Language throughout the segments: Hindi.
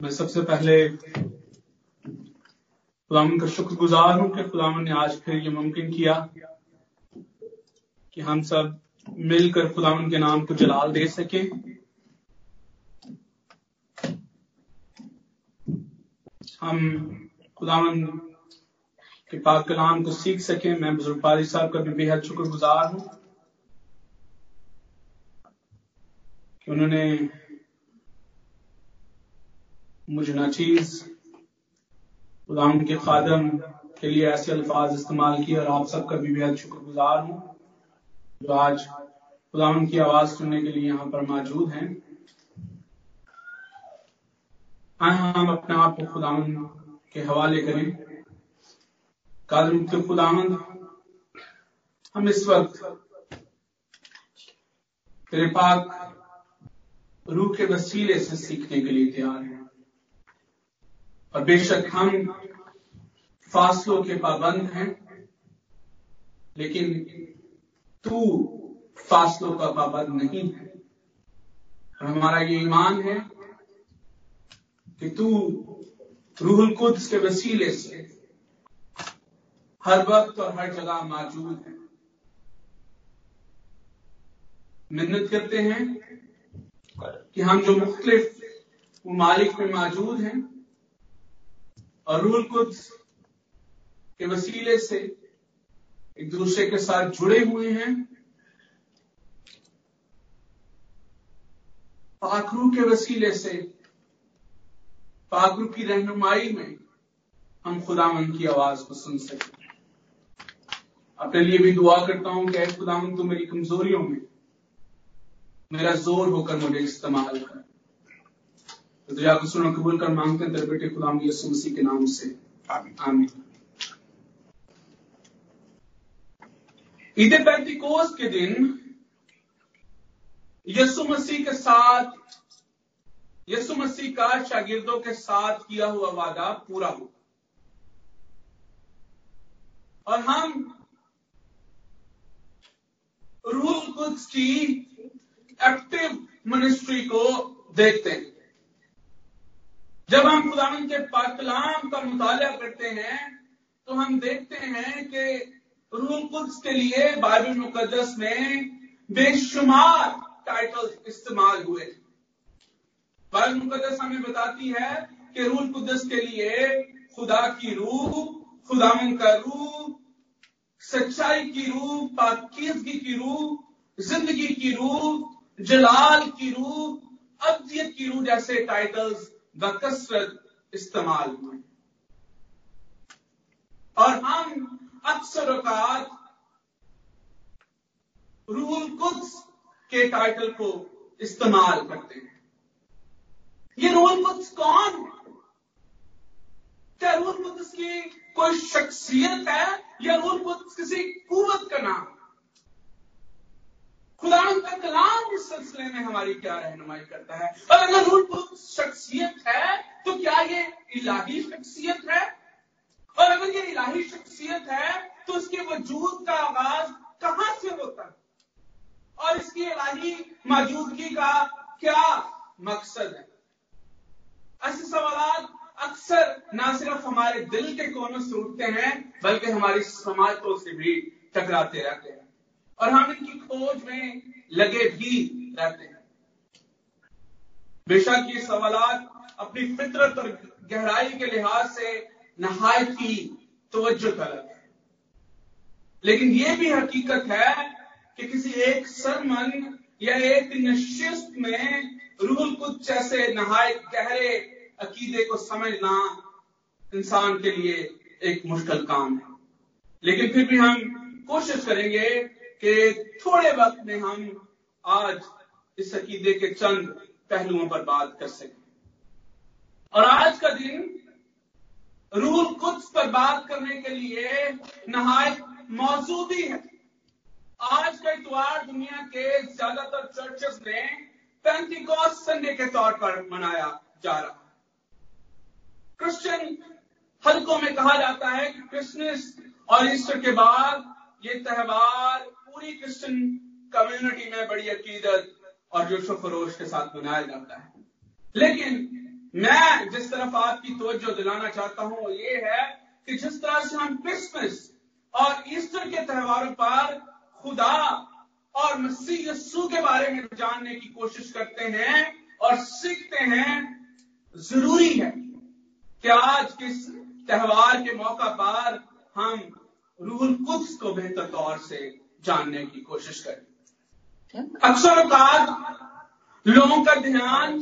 मैं सबसे पहले खुदावन का शुक्रगुजार हूँ कि खुदावन ने आज फिर ये मुमकिन किया कि हम सब मिलकर खुदावन के नाम को जलाल दे सके। हम खुदावन के पाक कलाम को सीख सके। मैं बुज़ुर्ग पारी साहब का भी बेहद शुक्रगुजार हूँ उन्होंने मुझे नाचीज खुदाम के खादम के लिए ऐसे अल्फाज इस्तेमाल किए और आप सबका भी बेहद शुक्रगुजार हूँ। जो आज खुदाम की आवाज़ सुनने के लिए यहाँ पर मौजूद हैं। आए हम अपने आप को खुदाम के हवाले करें। कादम के खुदामंद हम इस वक्त तेरे पाक रूह के वसीले से सीखने के लिए तैयार हैं। और बेशक हम फासलों के पाबंद हैं लेकिन तू फासलों का पाबंद नहीं है। और हमारा ये ईमान है कि तू रूहुल कुद्स के वसीले से हर वक्त और हर जगह मौजूद है। मिन्नत करते हैं कि हम जो मुख्तलिफ़ ममालिक में मौजूद हैं और रूल कुछ के वसीले से एक दूसरे के साथ जुड़े हुए हैं। पाखरू के वसीले से, पाखरू की रहनुमाई में हम खुदावन की आवाज़ को सुन सकें। अपने लिए भी दुआ करता हूँ कि खुदावन तो मेरी कमजोरियों में, मेरा ज़ोर होकर मुझे इस्तेमाल कर। तो कबूल कर मांगते हैं तेरे बेटे खुदाम यसु मसीह के नाम से। आमीन। ईद पैंतीकोस के दिन यसु मसीह के साथ यसु मसीह का शागिर्दों के साथ किया हुआ वादा पूरा हुआ। और हम रूल कुछ की एक्टिव मिनिस्ट्री को देखते हैं। जब हम खुदावन के पाकलाम का मुताला करते हैं तो हम देखते हैं कि रूल कुद्स के लिए बाइबल मुकदस में बेशुमार टाइटल इस्तेमाल हुए। बाइबल मुकदस हमें बताती है कि रूल कुदस के लिए खुदा की रूह, खुदावन का रूह, सच्चाई की रूह, पाकिजगी की रूह, ज़िंदगी की रूह, जलाल की रूह अब्दियत की रूह जैसे टाइटल्स बकसरत इस्तेमाल हुए और हम अक्सर अवकात रूल कुछ के टाइटल को इस्तेमाल करते हैं। ये रूल कुछ कौन? क्या रूल कुछ की कोई शख्सियत है या रूल कुछ किसी कुवत का नाम? खुदा का कलाम इस सिलसिले में हमारी क्या रहनुमाई करता है? और अगर रूल शख्सियत है तो क्या ये इलाही शख्सियत है? और अगर ये इलाही शख्सियत है तो उसके वजूद का आगाज़ कहाँ से होता है? और इसकी इलाही मौजूदगी का क्या मकसद है? ऐसे सवाल अक्सर ना सिर्फ़ हमारे दिल के कोनों से उठते हैं, बल्कि हमारी समाजों से भी टकराते रहते हैं। और हम इनकी खोज में लगे भी रहते हैं। बेशक ये सवाल अपनी फितरत और गहराई के लिहाज से नहाय की तवज्जो तलब है। लेकिन ये भी हकीकत है कि किसी एक सरमन या एक नशिस्त में रूल कुछ जैसे नहाय गहरे अकीदे को समझना इंसान के लिए एक मुश्किल काम है। लेकिन फिर भी हम कोशिश करेंगे कि थोड़े वक्त में हम आज इस अकीदे के चंद पहलुओं पर बात कर सकें। और आज का दिन रूल कुछ पर बात करने के लिए नहायत मौजूदी है आज का इतवार दुनिया के ज़्यादातर चर्चेस में पेंटिकॉस संडे के तौर पर मनाया जा रहा क्रिश्चियन हल्कों में कहा जाता है कि क्रिसमस और ईस्टर के बाद ये त्यौहार पूरी क्रिश्चियन कम्युनिटी में बड़ी अकीदत और जोशो फरोश के साथ मनाया जाता है। लेकिन मैं जिस तरफ़ आपकी तवज्जो दिलाना चाहता हूँ, वो ये है कि जिस तरह से हम क्रिसमस और ईस्टर के त्योहारों पर खुदा और मसीह यस्सु के बारे में जानने की कोशिश करते हैं और सीखते हैं, ज़रूरी है कि आज किस त्योहार के मौका पर हम रूहुल कुद्स को बेहतर तौर से जानने की कोशिश करें। अक्सर औकात लोगों का ध्यान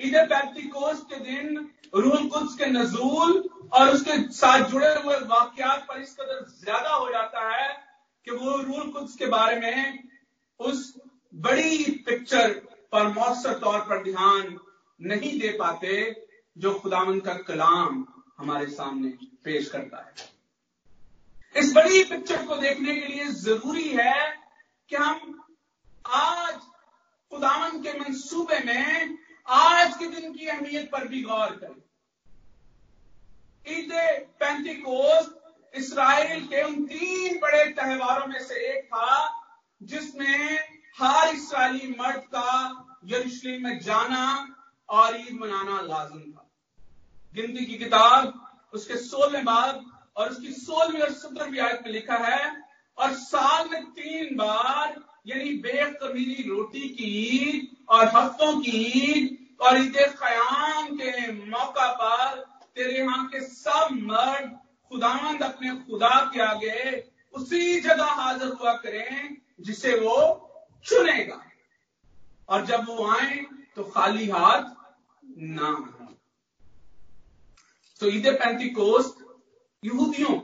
ईद पैंतीकोस के दिन रूल कुद्स के नजूल और उसके साथ जुड़े हुए वाक्यात पर इस कदर ज़्यादा हो जाता है कि वो रूल कुद्स के बारे में उस बड़ी पिक्चर पर मौसर तौर पर ध्यान नहीं दे पाते जो खुदावन का कलाम हमारे सामने पेश करता है। इस बड़ी पिक्चर को देखने के लिए ज़रूरी है कि हम आज खुदावन के मंसूबे में आज के दिन की अहमियत पर भी गौर करें। ईद पैंतीकोस इसराइल के उन तीन बड़े त्योहारों में से एक था, जिसमें हर इसराइली मर्द का यरूशलेम में जाना और ईद मनाना लाजम था। गिनती की किताब, उसके सोलहवें बाद और उसकी सोलहवीं और सत्रहवीं आयत में लिखा है, और साल में तीन बार, यानी बेकमीरी रोटी की और हफ्तों की, और ईद कयाम के मौका पर तेरे यहाँ के सब मर्द खुदांद अपने खुदा के आगे उसी जगह हाजिर हुआ करें जिसे वो चुनेगा। और जब वो आए तो खाली हाथ ना तो ईद पैंती कोस्त यहूदियों,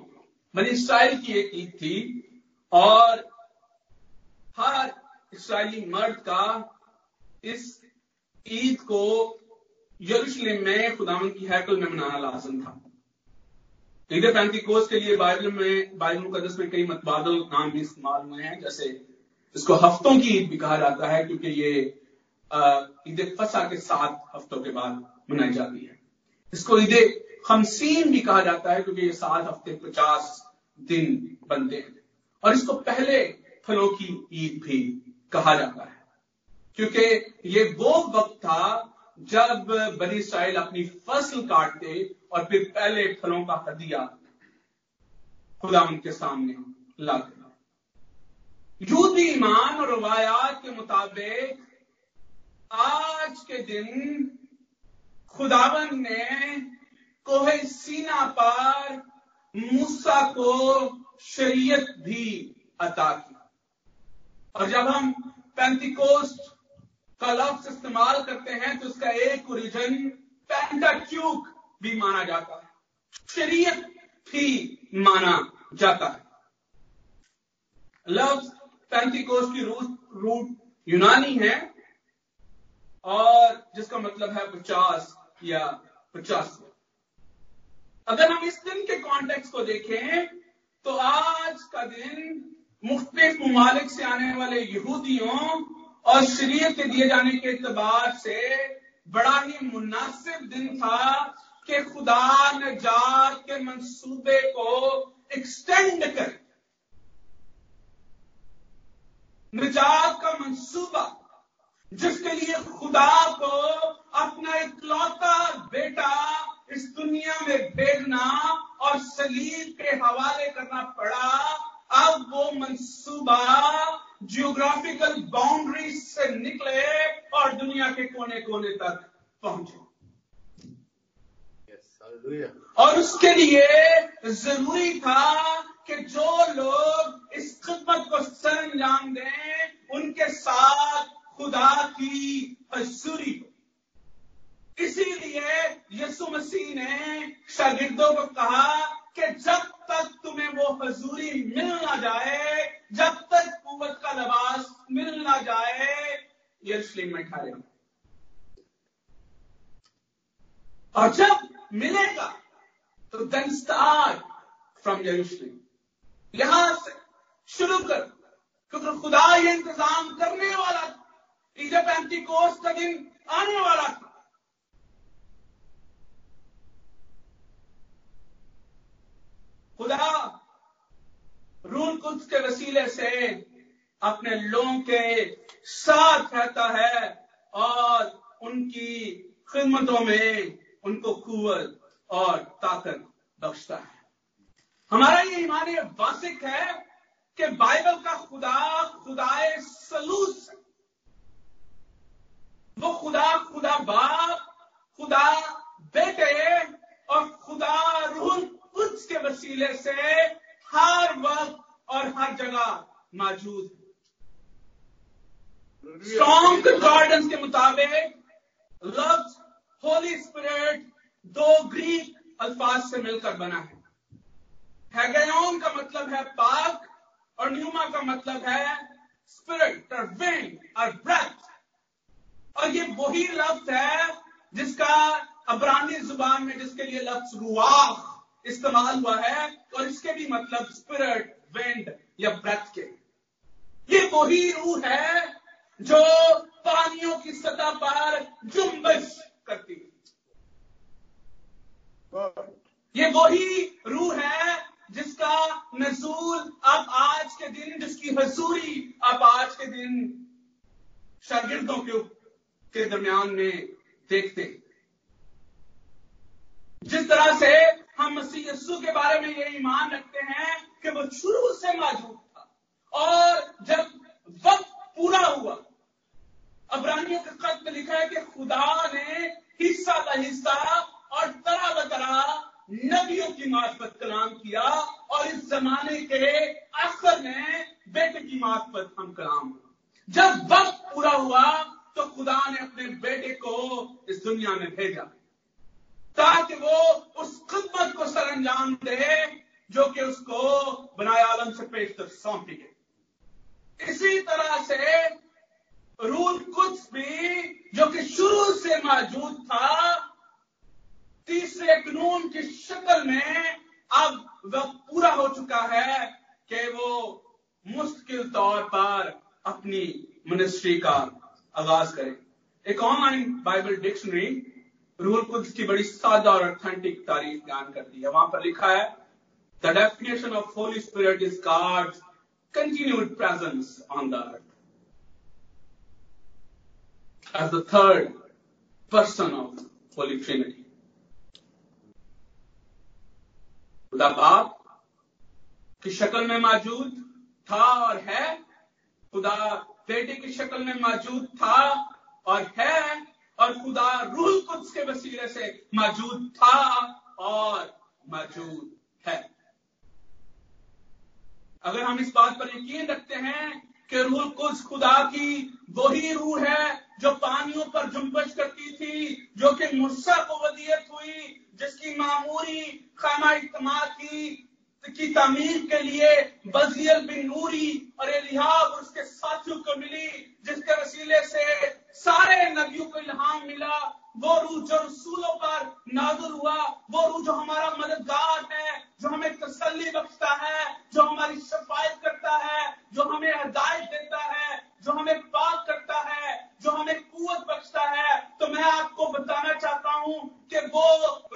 बनी इसराइल की एक ईद थी, और हर इसराइली मर्द का इस ईद को यरूशलेम में खुदावन की हैकल में मनाना लाजम था। ईद पैंती कोस के लिए बाइबल में, बाइबल मुकदस में कई मतबादल नाम भी इस्तेमाल हुए हैं, जैसे इसको हफ्तों की ईद भी कहा जाता है, क्योंकि ये ईद फसा के सात हफ्तों के बाद मनाई जाती है। इसको ईद खमसीन भी कहा जाता है, क्योंकि ये सात हफ़्ते पचास दिन बनते हैं। और इसको पहले फलों की ईद भी कहा जाता है। क्योंकि ये वो वक्त था जब बनी इसराइल अपनी फ़सल काटते और फिर पहले फलों का हदिया खुदा उनके सामने लाते यूदी ईमान और रवायात के मुताबिक आज के दिन खुदावन ने कोहे सीना पर, मूसा को शरीयत भी अता की। और जब हम पेंतिकोस्ट का लफ्ज इस्तेमाल करते हैं तो उसका एक ओरिजिन पेंटाक्यूक भी माना जाता है। शरीयत भी माना जाता है। लफ्ज पेंतिकोस्ट की रूट रूट यूनानी है, और जिसका मतलब है पचास या पचास। अगर हम इस दिन के कॉन्टेक्स्ट को देखें तो आज का दिन मुख्तलिफ़ ममालिक से आने वाले यहूदियों और शरीयत के दिए जाने के एतबार से बड़ा ही मुनासिब दिन था कि खुदा नजात के मंसूबे को एक्सटेंड कर निजात का मंसूबा, जिसके लिए खुदा को अपना इकलौता बेटा इस दुनिया में भेजना और सलीब के हवाले करना पड़ा। अब वो मंसूबा जियोग्राफिकल बाउंड्री से निकले और दुनिया के कोने कोने तक पहुँचे। और उसके लिए ज़रूरी था कि जो लोग इस खिदमत को सर अंजाम दें उनके साथ खुदा की हजूरी हो इसीलिए यसु मसीह ने शागिर्दों को कहा कि जब तक तुम्हें वो हजूरी मिल ना जाए जब तक कुवत का लबास मिल ना जाए यरूशलेम में ठहरे और जब मिलेगा तो देन स्टार्ट फ्रॉम यरूशलेम यहाँ से शुरू कर क्योंकि खुदा ये इंतज़ाम करने वाला था ईद पैंती कोर्स का दिन आने वाला था खुदा रूल कुछ के वसीले से अपने लोगों के साथ रहता है और उनकी खिदमतों में उनको कुवत और ताकत बख्शता है। हमारा ये ईमान वासिक है कि बाइबल का खुदा, खुदाए सलूस वो खुदा खुदा बाप, खुदा बेटे और खुदा रूह कुछ के वसीले से हर वक्त और हर जगह मौजूद स्ट्रॉन्ग कंकॉर्डेंस के मुताबिक लफ्ज होली स्पिरिट दो ग्रीक अल्फाज से मिलकर बना है। हैगयोन का मतलब है पाक और न्यूमा का मतलब है स्पिरिट और विंड और ब्रेथ और ये वही लफ्ज है जिसका अबरानी ज़ुबान में जिसके लिए लफ्ज रुआख इस्तेमाल हुआ है, और इसके भी मतलब स्पिरिट विंड या ब्रेथ के। ये वही रूह है जो पानियों की सतह पर जुम्बश करती है। ये वही रूह है जिसका नजूल आप आज के दिन जिसकी हजूरी आप आज के दिन शागिर्दों के के दरमियान में देखते जिस तरह से हम मसीह यस्सु के बारे में ये ईमान रखते हैं कि वो शुरू से मौजूद था और जब वक्त पूरा हुआ अबरानियों के खत में लिखा है कि खुदा ने हिस्सा का हिस्सा और तरह बतरा नबियों की मार्फत कलाम किया और इस जमाने के आखिर में बेटे की मार्फत हम कलाम जब वक्त पूरा हुआ तो खुदा ने अपने बेटे को इस दुनिया में भेजा। ताकि वो उस खिदमत को सर अंजाम दे, जो कि उसको बनाया आलम से पेश तक सौंपी गई। इसी तरह से रूल कुछ भी जो कि शुरू से मौजूद था, तीसरे कानून की शक्ल में अब वह पूरा हो चुका है कि वो मुश्किल तौर पर अपनी मिनिस्ट्री का आगाज़ करें। एक ऑनलाइन बाइबल डिक्शनरी रूल कुछ की बड़ी सादा और ऑथेंटिक तारीफ़ बयान करती है। वहाँ पर लिखा है the definition of Holy Spirit is God continued presence on the earth as the third person of Holy Trinity. खुदा बाप की शक्ल में मौजूद था और है खुदा बेटे की शक्ल में मौजूद था और है और खुदा रूह कुछ के वसीले से मौजूद था और मौजूद है अगर हम इस बात पर यकीन रखते हैं कि रूह कुछ खुदा की वही रूह है जो पानियों पर जुम्बश करती थी, जो कि मूसा को वदियत हुई, जिसकी मामूरी खाना इज्तमा की की तामीर के लिए बजील बिन नूरी और एलिहाब और उसके साथियों को मिली, जिसके वसीले से सारे नबियों को इल्हाम मिला। वो रूह जो रसूलों पर नाजुल हुआ, वो रूह जो हमारा मददगार है जो हमें तसल्ली बख्शता है जो हमारी सफायत करता है जो हमें हदायत देता है जो हमें पाक करता है जो हमें कुवत बख्शता है तो मैं आपको बताना चाहता हूँ कि वो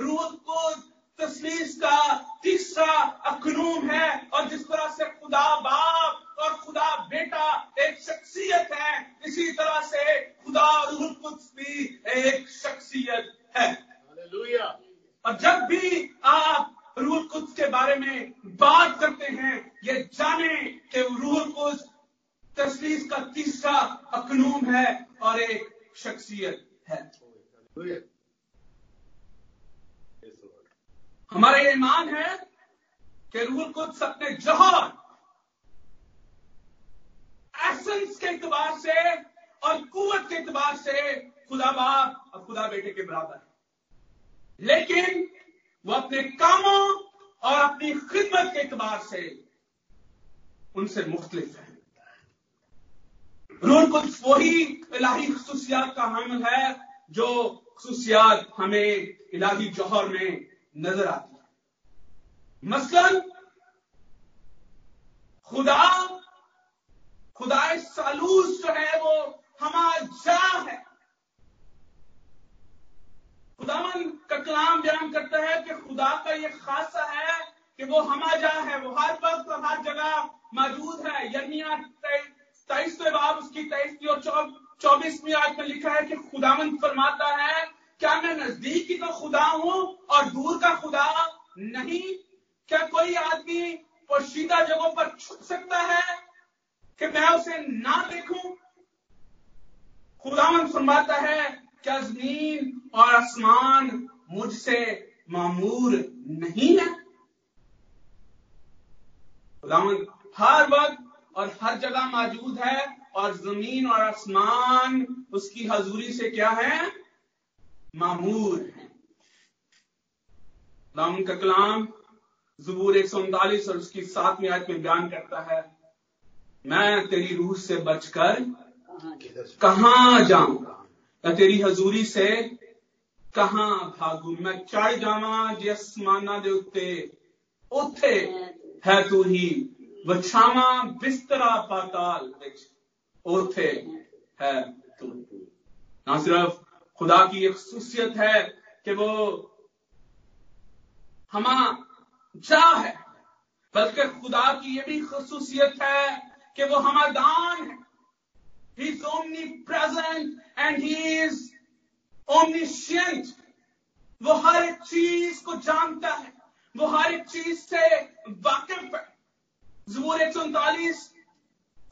रूह को तस्लीस का तीसरा अखनूम है और जिस तरह से खुदा बाप और खुदा बेटा एक शख्सियत है इसी तरह से खुदा रूह कुछ भी एक शख्सियत है और जब भी आप रूह कुछ के बारे में बात करते हैं ये जाने कि रूह कुछ तस्लीस का तीसरा अखनूम है और एक शख्सियत है हमारा ये ईमान है कि रूल कुछ अपने जहर एसेंस के एतबार से और कुवत के एतबार से खुदा बाप और खुदा बेटे के बराबर है लेकिन वो अपने कामों और खिदमत के एतबार से उनसे मुख्तलिफ़ है। रूल कुछ वही इलाही खसूसियात का हामिल है जो खसूसियात हमें इलाही जौहर में नज़र आती है। मसलन, खुदा खुदा सालूस जो है वो हमारा जा है। खुदावन का कलाम बयान करता है कि खुदा का ये खासा है कि वो हमा जा है, वो हर वक्त और हर जगह मौजूद है। यर्मिया तेईसवें बाब उसकी तेईसवीं और चौबीसवीं आज में लिखा है कि खुदावंत फरमाता है, क्या मैं नज़दीक की तो खुदा हूँ और दूर का खुदा नहीं? क्या कोई आदमी पोशीदा जगहों पर छुप सकता है कि मैं उसे ना देखूँ? खुदावन फरमाता है, क्या ज़मीन और आसमान मुझसे मामूर नहीं है? हर वक्त और हर जगह मौजूद है और ज़मीन और आसमान उसकी हजूरी से क्या है? मामूर है। खुदावन का कलाम जबूर एक सौ उनतालीस और उसकी सातवीं आयत में बयान करता है, मैं तेरी रूह से बचकर कहा जाऊँगा? या तेरी हजूरी से कहा भागू? मैं चढ़ जावा जसमाना दे उत्ते ਉੱਥੇ ਹੈ ਤੂੰ ਹੀ ਵਿਛਾਵਾਂ ਬਿਸਤਰਾ ਪਾਤਾਲ ਵਿੱਚ ਉੱਥੇ है तू ना सिर्फ खुदा की एक खसूसियत है कि वो हमा जा है बल्कि खुदा की ये भी खसूसियत है कि वो हमारा दान है he is omnipresent and he is omniscient वो हर एक चीज को जानता है वो हर एक चीज़ से वाकिफ है। जबूर एक सौ उनतालीस,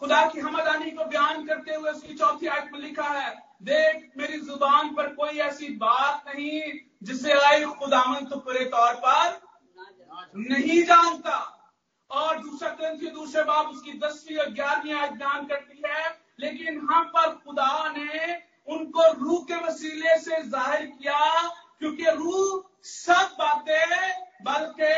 खुदा की हमदानी को बयान करते हुए उसकी चौथी आयत में लिखा है, देख, मेरी ज़ुबान पर कोई ऐसी बात नहीं जिसे आई खुदावन तो पूरे तौर पर नहीं जानता। और दूसरा ग्रंथ दूसरे बाब, उसकी दसवीं और ग्यारहवीं आयत बयान करती है, लेकिन हम पर खुदा ने उनको रूह के वसीले से ज़ाहिर किया, क्योंकि रूह सब बातें बल्कि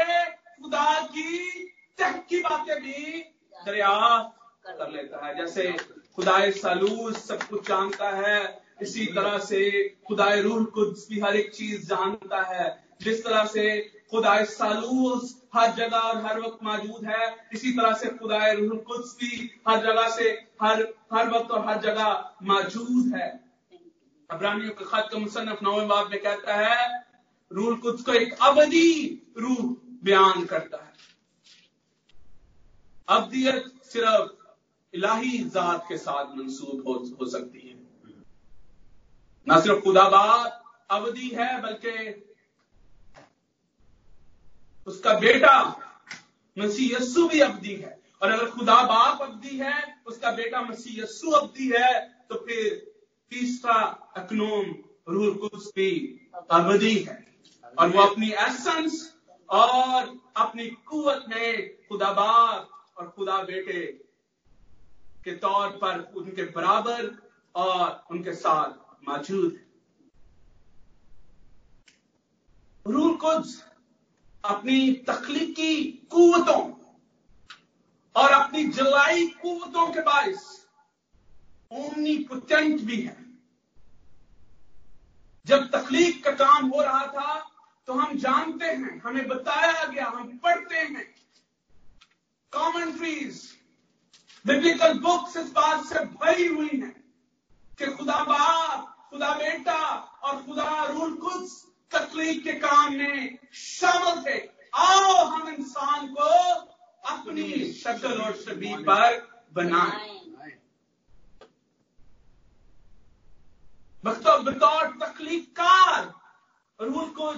खुदा की तह की बातें भी दरियाफ्त कर लेता है। जैसे खुदाए सालूस सब कुछ जानता है, इसी तरह से खुदाए रूह कुछ भी हर एक चीज़ जानता है। जिस तरह से खुदाए सालूस हर जगह और हर वक्त मौजूद है, इसी तरह से खुदाए रूह कुछ भी हर जगह से हर हर वक्त और हर जगह मौजूद है। अब्रानियों के खत का मुसनफ नौवे बाब में कहता है रूल कुछ को एक अवधि रूह बयान करता है। अवधियत सिर्फ़ इलाही जात के साथ मंसूब हो, हो सकती है। ना सिर्फ़ खुदाबाद अवधि है बल्कि उसका बेटा मसीह यस्सु भी अवधि है। और अगर खुदा बाप अवधि है उसका बेटा मसीह यस्सु अवधि है तो फिर तीसरा अकनोम रूल कुछ भी अवधि है। और वो अपनी एसेंस और अपनी कुवत में खुदा बाप और खुदा बेटे के तौर पर उनके बराबर और उनके साथ मौजूद है। रूल कुछ अपनी तखलीकी कुवतों और अपनी जलाई कुवतों के बायस ओमनी पुटेंट भी है। जब तकलीफ़ का काम हो रहा था तो हम जानते हैं, हमें बताया गया, हम पढ़ते हैं। कॉमेंट्रीज बिब्लिकल बुक्स इस बात से भरी हुई हैं कि खुदा बाप, खुदा बेटा और खुदा रूल कुछ तकलीफ़ के काम में शामिल थे। आओ हम इंसान को अपनी शक्ल और शबी पर बनाएँ। बतौर तकलीफकार, रूल को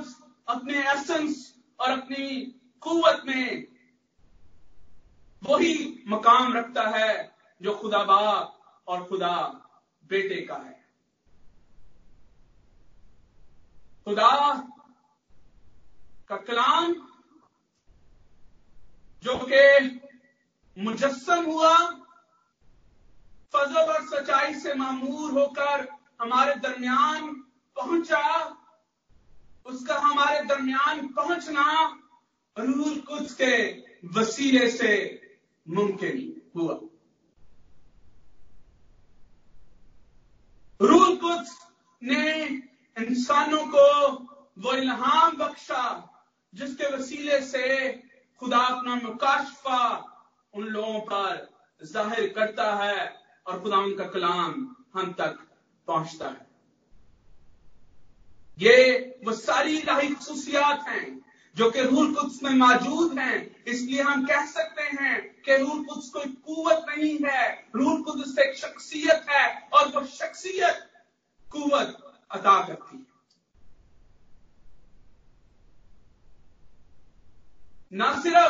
अपने एसेंस और अपनी कुवत में वही मकाम रखता है जो खुदा बाप और खुदा बेटे का है। खुदा का कलाम जो कि मुजस्म हुआ, फजल और सच्चाई से मामूर होकर हमारे दरमियान पहुँचा उसका हमारे दरमियान पहुँचना रूल कुछ के वसीले से मुमकिन हुआ। रूल कुछ ने इंसानों को वो इल्हाम बख्शा, जिसके वसीले से खुदा अपना मुकाशफा उन लोगों पर ज़ाहिर करता है और खुदा उनका कलाम हम तक पहुँचता है। ये वो सारी इलाही खसूसियात हैं, जो कि रूल कुछ में मौजूद हैं। इसलिए हम कह सकते हैं कि रूल कुछ कोई कुवत नहीं है। रूल कुछ से शख्सियत है और वो शख्सियत कुवत अदा करती है। ना सिर्फ़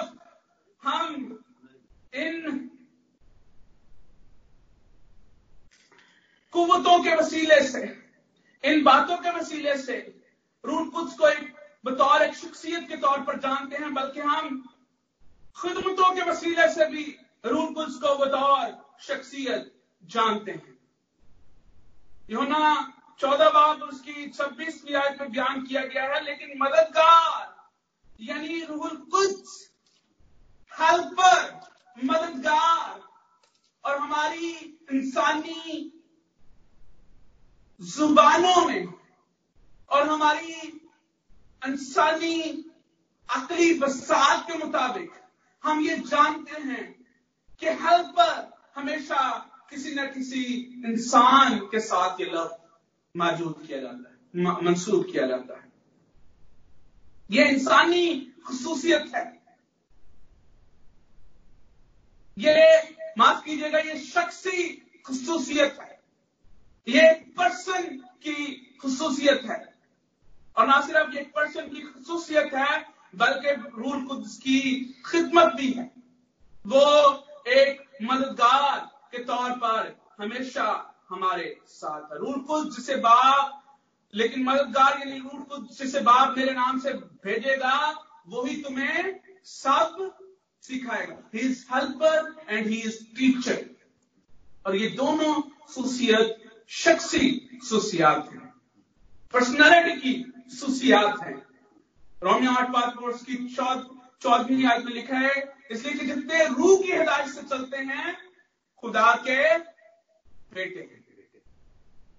बातों के वसीले से रूट कुछ को एक बतौर एक शख्सियत के तौर पर जानते हैं, बल्कि हम खिदमतों के वसीले से भी रूट कुछ को बतौर शख्सियत जानते हैं। योना चौदह बाब उसकी छब्बीसवीं आयत में बयान किया गया है, लेकिन मददगार, यानी रूहुल कुछ हेल्पर, मददगार और हमारी इंसानी जुबानों में और हमारी इंसानी अकली बसात के मुताबिक हम ये जानते हैं कि हेल्पर हमेशा किसी न किसी इंसान के साथ ये लफ्ज मौजूद किया जाता है मंसूब किया जाता है। ये इंसानी खसूसियत है। ये, माफ़ कीजिएगा, ये शख्सी खसूसियत है। ये एक पर्सन की खसूसियत है। और ना सिर्फ़ एक पर्सन की खसूसियत है, बल्कि रूल कुछ की खिदमत भी है। वो एक मददगार के तौर पर हमेशा हमारे साथ है। रूल कुछ जिसे बाप, लेकिन मददगार यानी रूल कुछ जिसे बाप मेरे नाम से भेजेगा वही तुम्हें सब सिखाएगा। He is helper and he is teacher और ये दोनों सुसियत शख्सी सुसियात है। पर्सनैलिटी की सुसियात है। रोमियो आठ पाँच वर्ष की चौदहवीं आयत में लिखा है, इसलिए कि जितने रूह की हिदायत से चलते हैं, खुदा के बेटे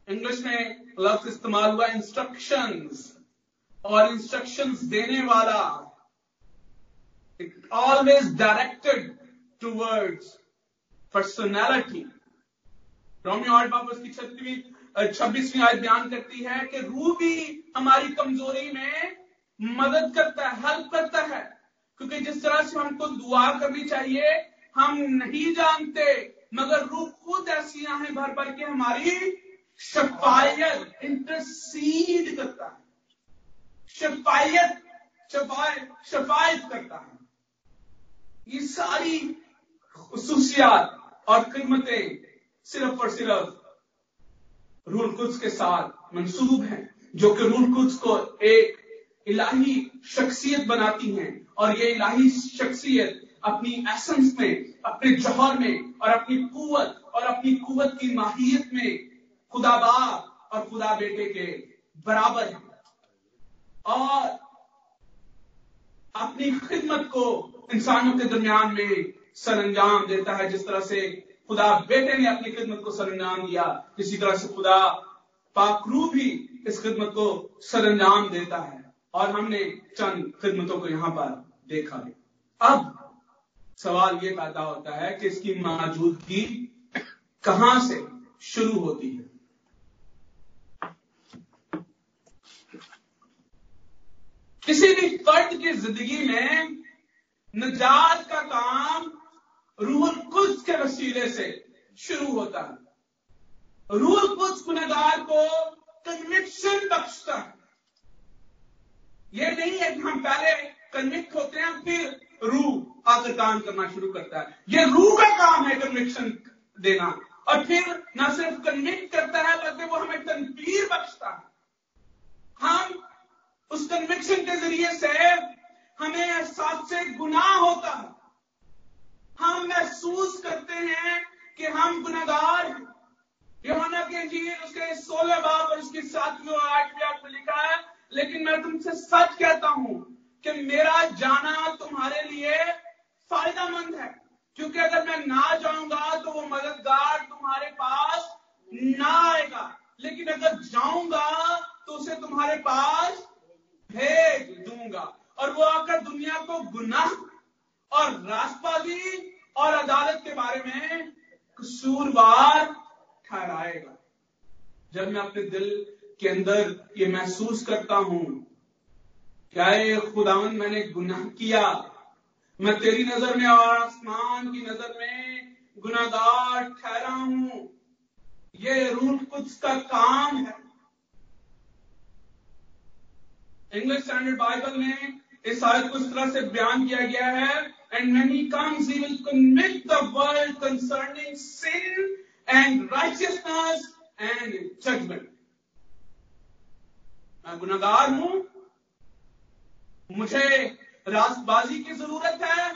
इंग्लिश में लफ्ज इस्तेमाल हुआ इंस्ट्रक्शंस और इंस्ट्रक्शंस देने वाला। Always directed towards personality Romeo आठ बाप उसकी छत्तीसवीं छब्बीसवीं आयत बयान करती है कि रूह भी हमारी कमज़ोरी में मदद करता है हेल्प करता है। क्योंकि जिस तरह से हमको दुआ करनी चाहिए, हम नहीं जानते, मगर रूह खुद ऐसी है भर भर के हमारी शफायत इंटरसीड करता है। शफायत शफायत करता है। ये सारी खसूसियात और खिदमतें सिर्फ़ और सिर्फ़ रूल कुछ के साथ मंसूब हैं, जो कि रूल कुछ को एक इलाही शख्सियत बनाती हैं और ये इलाही शख्सियत अपनी एसेंस में, अपने जौहर में और अपनी कुवत और अपनी कुवत की माहियत में खुदा बाप और खुदा बेटे के बराबर है। और अपनी खिदमत को इंसानों के दरमियान में सरंजाम देता है, जिस तरह से खुदा बेटे ने अपनी खिदमत को सरंजाम दिया इसी तरह से खुदा पाकरू भी इस खिदमत को सरंजाम देता है और हमने चंद खिदमतों को यहाँ पर देखा है। अब सवाल ये पैदा होता है कि इसकी मौजूदगी कहाँ से शुरू होती है? किसी भी फर्द की ज़िंदगी में निजात का काम रूह कुछ के वसीले से शुरू होता है। रूह कुछ गुनहगार को कन्विक्शन बख्शता है। यह नहीं है कि हम पहले कन्विक्ट होते हैं, फिर रूह आकर काम करना शुरू करता है। यह रूह का काम है कन्विक्शन देना। और फिर न सिर्फ़ कन्विक्ट करता है, बल्कि वो हमें तनवीर बख्शता है। हम उस कन्विक्शन के ज़रिए से हमें एहसास से गुनाह होता है। हम महसूस करते हैं कि हम गुनागार हैं। के जी उसके सोलह बाप और उसकी सातवीं आठवीं आठ में लिखा है, लेकिन मैं तुमसे सच कहता हूँ कि मेरा जाना तुम्हारे लिए फायदामंद है। क्योंकि अगर मैं ना जाऊँगा तो वो मददगार तुम्हारे पास ना आएगा लेकिन अगर जाऊँगा तो उसे तुम्हारे पास भेज दूँगा और वो आकर दुनिया को गुनाह और राष्ट्रवादी और अदालत के बारे में कसूरवार ठहराएगा जब मैं अपने दिल के अंदर ये महसूस करता हूँ, क्या ये खुदावन मैंने गुनाह किया? मैं तेरी नज़र में और आसमान की नज़र में गुनागार ठहरा हूँ। ये रूट कुछ का काम है। इंग्लिश स्टैंडर्ड बाइबल में इस आयत को इस तरह से बयान किया गया है and when he comes he will convict the world concerning sin and righteousness and judgment. मैं गुनागार हूँ। मुझे रास्तबाजी की ज़रूरत है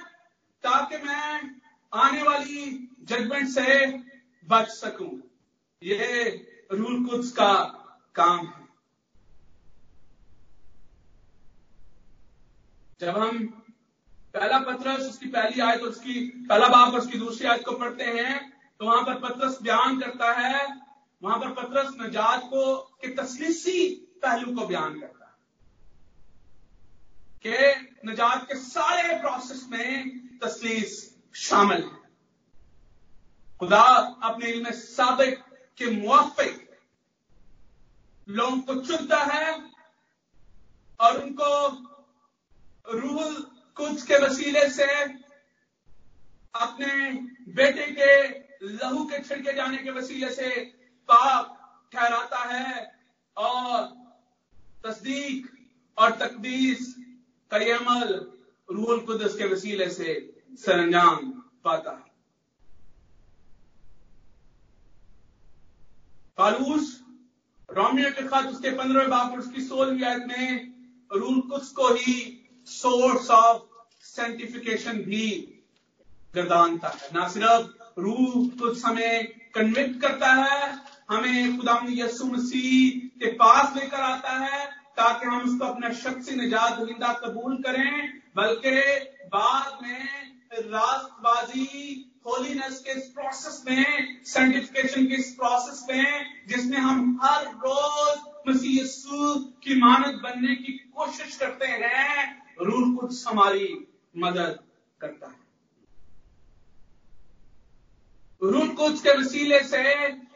ताकि मैं आने वाली जजमेंट से बच सकूँ। यह रूल कुछ का काम है। जब हम पहला पत्रस, उसकी पहली आयत उसकी, पहला बाप और उसकी दूसरी आयत को पढ़ते हैं तो वहाँ पर पत्रस बयान करता है वहाँ पर पत्रस नजात को, के तसलीसी पहलू को बयान करता है। कि नजात के सारे प्रोसेस में तसलीस शामिल है। खुदा अपने इल्म सबक के मुआफिक लोगों को चुनता है और उनको रूह कुछ के वसीले से अपने बेटे के लहू के छिड़के जाने के वसीले से पाप ठहराता है और तस्दीक और तकदीस का ये अमल रूहुल कुदस के वसीले से सरंजाम पाता है। फालूस रोमियो के खत, उसके पंद्रह बाप और उसकी सोलहवीं आयत में रूल कुछ को ही सोर्स ऑफ़ सेंटिफिकेशन भी गर्दानता है। ना सिर्फ़ रूह कुछ हमें कन्विक्ट करता है हमें खुदा यसु मसीह के पास लेकर आता है ताकि हम उसको अपना शख्सी निजात दहिंदा कबूल करें, बल्कि बाद में रास्तबाजी होलीनेस के इस प्रोसेस में साइंटिफिकेशन के इस प्रोसेस में, जिसमें हम हर रोज मसीह यस्सु की मानद बनने की कोशिश करते हैं रूल कुछ हमारी मदद करता है। रूल कुछ के वसीले से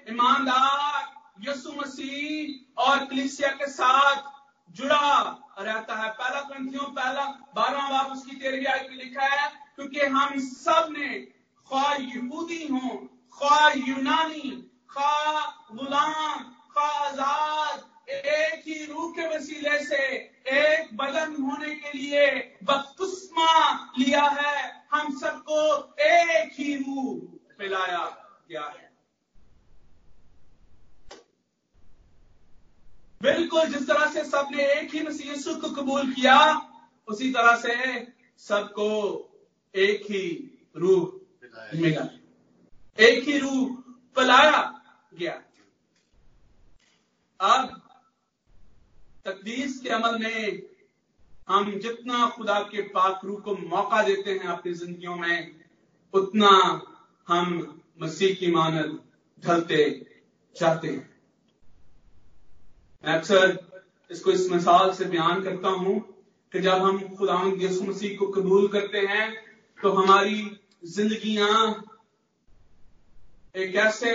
ईमानदार यसु मसीह और कलिसिया के साथ जुड़ा रहता है। पहला ग्रंथियों, पहला बारहवा बाप उसकी तेरहवीं आयत में लिखा है, क्योंकि हम सबने ख्वा यहूदी हो, ख्वा यूनानी, ख्वा गुलाम, ख्वा आज़ाद, एक ही रूह के वसीले से एक बदन होने के लिए बपतिस्मा लिया है। हम सबको एक ही रूह पिलाया गया है। बिल्कुल जिस तरह से सबने एक ही मसीह यीशु को कबूल किया, उसी तरह से सबको एक ही रूह मिला। एक ही रूह पलाया गया। अब तकदीस के अमल में हम जितना खुदा के पाक रूह को मौका देते हैं अपनी जिंदगियों में, उतना हम मसीह की मानद ढलते जाते हैं। मैं अक्सर इसको इस मिसाल से बयान करता हूँ कि जब हम खुदा यसु मसीह को कबूल करते हैं तो हमारी जिंदगियाँ एक ऐसे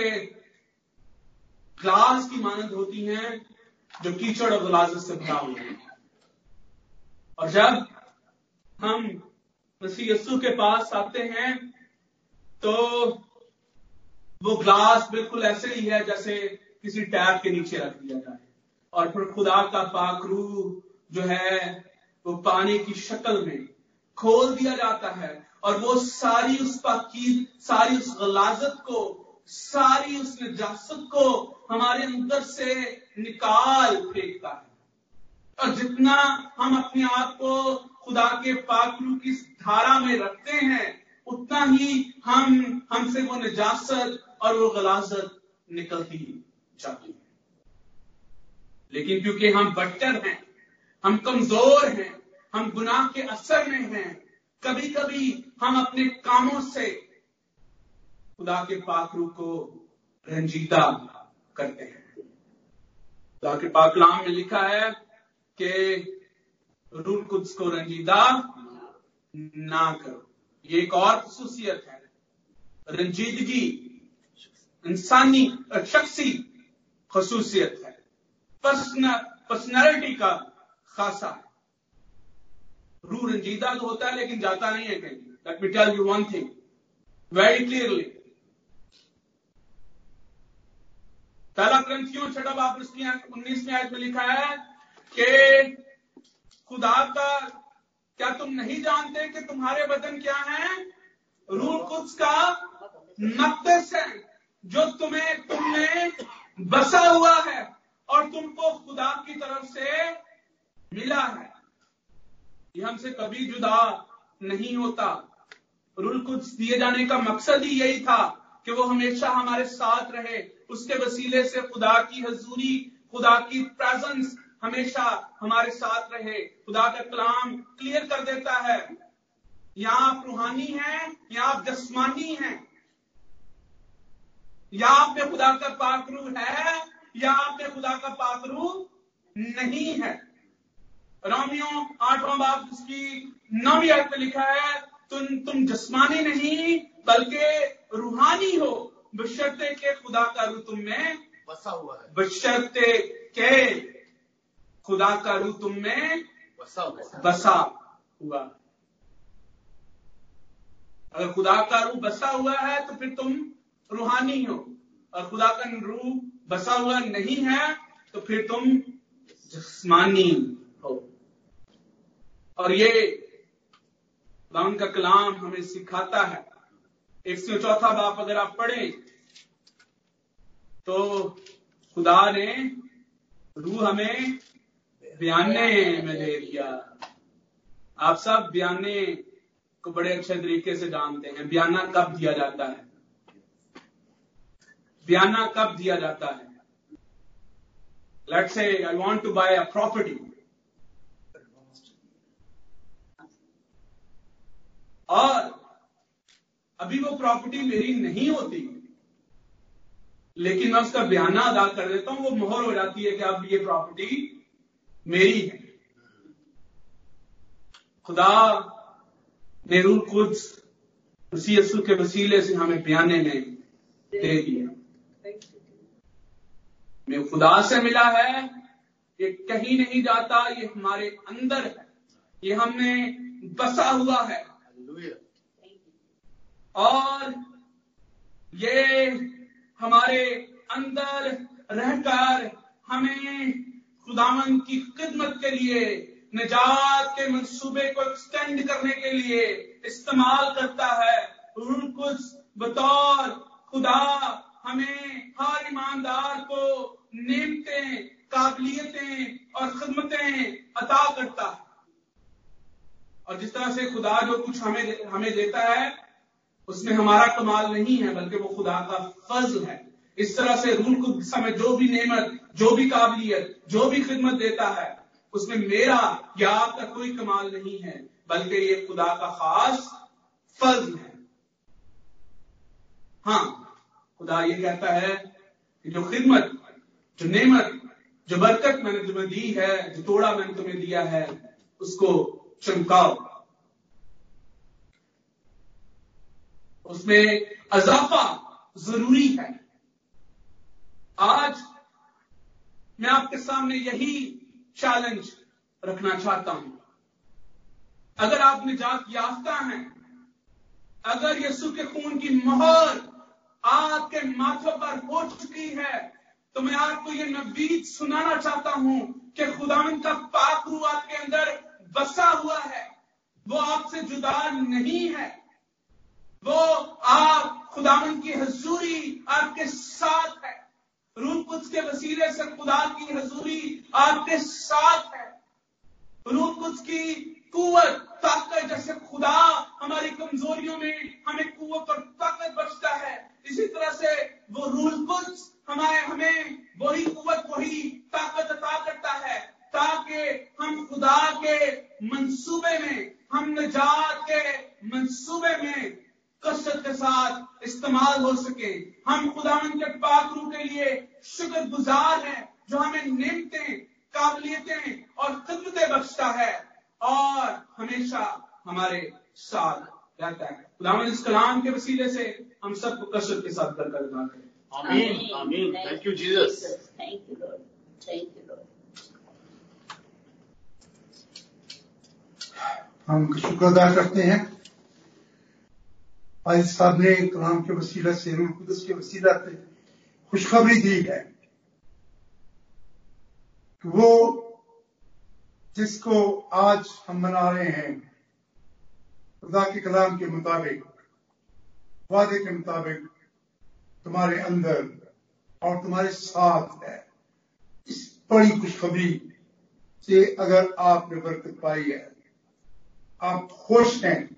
ग्लास की मानद होती हैं जो कीचड़ और गलाजत से भरा हुआ है। और जब हम मसीह यस्सु के पास आते हैं तो वो ग्लास बिल्कुल ऐसे ही है जैसे किसी टैब के नीचे रख दिया जाए। और फिर खुदा का पाकरू जो है, वो पानी की शक्ल में खोल दिया जाता है। और वो सारी उस पाकी सारी उस गलाजत को, सारी उस नजासत को हमारे अंदर से निकाल फेंकता है। और जितना हम अपने आप को खुदा के पाकरू की धारा में रखते हैं, उतना ही हम, हमसे वो नजासत और वो गलाजत निकलती जाती है। लेकिन क्योंकि हम बट्टर हैं, हम कमज़ोर हैं, हम गुनाह के असर में हैं कभी कभी हम अपने कामों से खुदा के पाखरू को रंजीदा करते हैं। खुदा के पाकलाम में लिखा है कि रूल कुछ को रंजीदा ना करो। ये एक और खसूसियत है। रंजीदगी, इंसानी शख्सी खसूसियत है। पर्सनैलिटी का खासा। है रू रंजीदा तो होता है, लेकिन जाता नहीं है कहीं। Let me tell you one thing very clearly पहला ग्रंथियों छठा बाप उसकी उन्नीस में आयत में लिखा है कि खुदा का, क्या तुम नहीं जानते कि तुम्हारे बदन क्या है? रूह कुछ का मकदस है, जो तुम्हें, तुमने बसा हुआ है। और तुमको खुदा की तरफ़ से मिला है। ये हमसे कभी जुदा नहीं होता। रूल कुछ दिए जाने का मकसद ही यही था कि वो हमेशा हमारे साथ रहे। उसके वसीले से खुदा की हजूरी, खुदा की प्रेजेंस हमेशा हमारे साथ रहे। खुदा का कलाम क्लियर कर देता है। या आप रूहानी हैं या आप जस्मानी हैं। या आप में खुदा का पाकरू है। या आप में खुदा का पाकरू नहीं है। रोमियो आठवां बाप उसकी नौवीं अर्थ में लिखा है तुम तुम जस्मानी नहीं बल्कि रूहानी हो। बशर्ते के खुदा का रू तुम में बसा हुआ है। बशर्ते के खुदा का रू तुम में बसा हुआ है। बसा हुआ। अगर खुदा का रूह बसा हुआ है तो फिर तुम रूहानी हो। और खुदा का रूह बसा हुआ नहीं है तो फिर तुम जिस्मानी हो। और ये खुदा का कलाम हमें सिखाता है। एक सौ चौथा बाप अगर आप पढ़े तो खुदा ने रूह हमें बयाने में दे दिया। आप सब बयाने को बड़े अच्छे तरीके से जानते हैं। बयाना कब दिया जाता है? बयाना कब दिया जाता है? Let's say I want to buy a property और अभी वो प्रॉपर्टी मेरी नहीं होती, लेकिन मैं उसका बयाना अदा कर देता हूँ, वो मोहर हो जाती है कि अब ये प्रॉपर्टी मेरी है। खुदा ने रूल कुछ उसी यसु के वसीले से हमें बयाने में दे दिया। मैं खुदा से मिला है ये कहीं नहीं जाता ये हमारे अंदर है। ये हमने बसा हुआ है। और ये हमारे अंदर रहकर हमें खुदावन की खिदमत के लिए निजात के मंसूबे को एक्सटेंड करने के लिए इस्तेमाल करता है। कुछ बतौर खुदा हमें हर ईमानदार को नेमतें, काबिलियतें और खदमतें अता करता है। और जिस तरह से खुदा जो कुछ हमें हमें देता है, उसमें हमारा कमाल नहीं है, बल्कि वो खुदा का फ़र्ज़ है। इस तरह से रूल को समय जो भी नेमत, जो भी काबिलियत, जो भी खिदमत देता है, उसमें मेरा या आपका कोई कमाल नहीं है, बल्कि ये खुदा का खास फ़र्ज़ है। हाँ खुदा ये कहता है कि जो खिदमत जो नेमत, जो बरकत मैंने तुम्हें दी है, जो तोड़ा मैंने तुम्हें दिया है, उसको चमकाओ। उसमें अजाफा ज़रूरी है। आज मैं आपके सामने यही चैलेंज रखना चाहता हूँ। अगर आप निजात याफ्ता हैं, अगर यीशु के खून की मोहर आपके माथों पर हो चुकी है तो मैं आपको ये नबीद सुनाना चाहता हूँ कि खुदावन का पाक रूह आपके अंदर बसा हुआ है। वो आपसे जुदा नहीं है। वो आप खुदावन की हजूरी आपके साथ है। रूह कुछ के वसीले से खुदा की हजूरी आपके साथ है। रूह कुछ की कुवत, ताकत जैसे खुदा हमारी कमजोरियों में हमें कुवत और ताकत बचता है। इसी तरह से वो रूल कुछ हमारे, हमें वही कुवत, वही ताकत अता करता है, ताकि हम खुदा के मंसूबे में, हम निजात के मंसूबे में कसरत के साथ इस्तेमाल हो सके। हम खुदावन के पाकरू के लिए शुक्र गुजार हैं, जो हमें नियमतें काबिलियतें और खिदमतें बख्शता है। और हमेशा हमारे साथ रहता है खुदावन इस कलाम के वसीले से हम सबको कसरत के साथ अदा करें Amen. Amen. Thank you, Jesus. Thank you, Lord. Thank you, Lord. हम शुक्र अदा करते हैं आज साहब ने कलाम के वसीला से कुदस के वसीला से खुशखबरी दी है कि वो जिसको आज हम मना रहे हैं, खुदा के कलाम के मुताबिक, वादे के मुताबिक तुम्हारे अंदर और तुम्हारे साथ है। इस बड़ी खुशखबरी से अगर आपने बरकत पाई है, आप खुश हैं